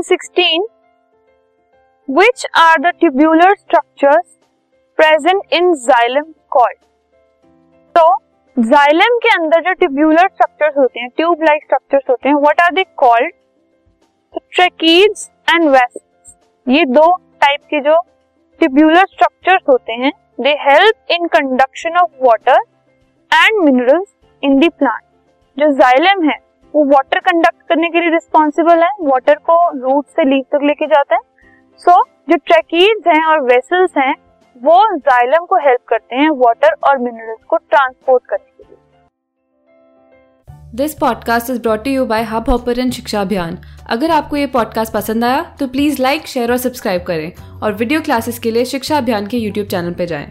Question 16 which are the tubular structures present in xylem called तो xylem के अंदर जो ट्यूब्यूलर स्ट्रक्चर्स होते हैं ट्यूब लाइक स्ट्रक्चर्स होते हैं what are they called tracheids and vessels ये दो टाइप के जो ट्यूब्यूलर स्ट्रक्चर्स होते हैं they help in conduction of water and minerals in the plant जो जाइलम है वो वाटर कंडक्ट करने के लिए रिस्पॉन्सिबल है वाटर को रूट से लीफ तक लेके जाता है। सो so, जो ट्रैकीज हैं और वेसल्स हैं वो जाइलम को हेल्प करते हैं वाटर और मिनरल्स को ट्रांसपोर्ट करने के लिए। This podcast is brought you by Hubhopper शिक्षा अभियान अगर आपको ये पॉडकास्ट पसंद आया तो प्लीज़ लाइक शेयर और सब्सक्राइब करें। और वीडियो क्लासेस के लिए शिक्षा अभियान के यूट्यूब चैनल पर जाएँ।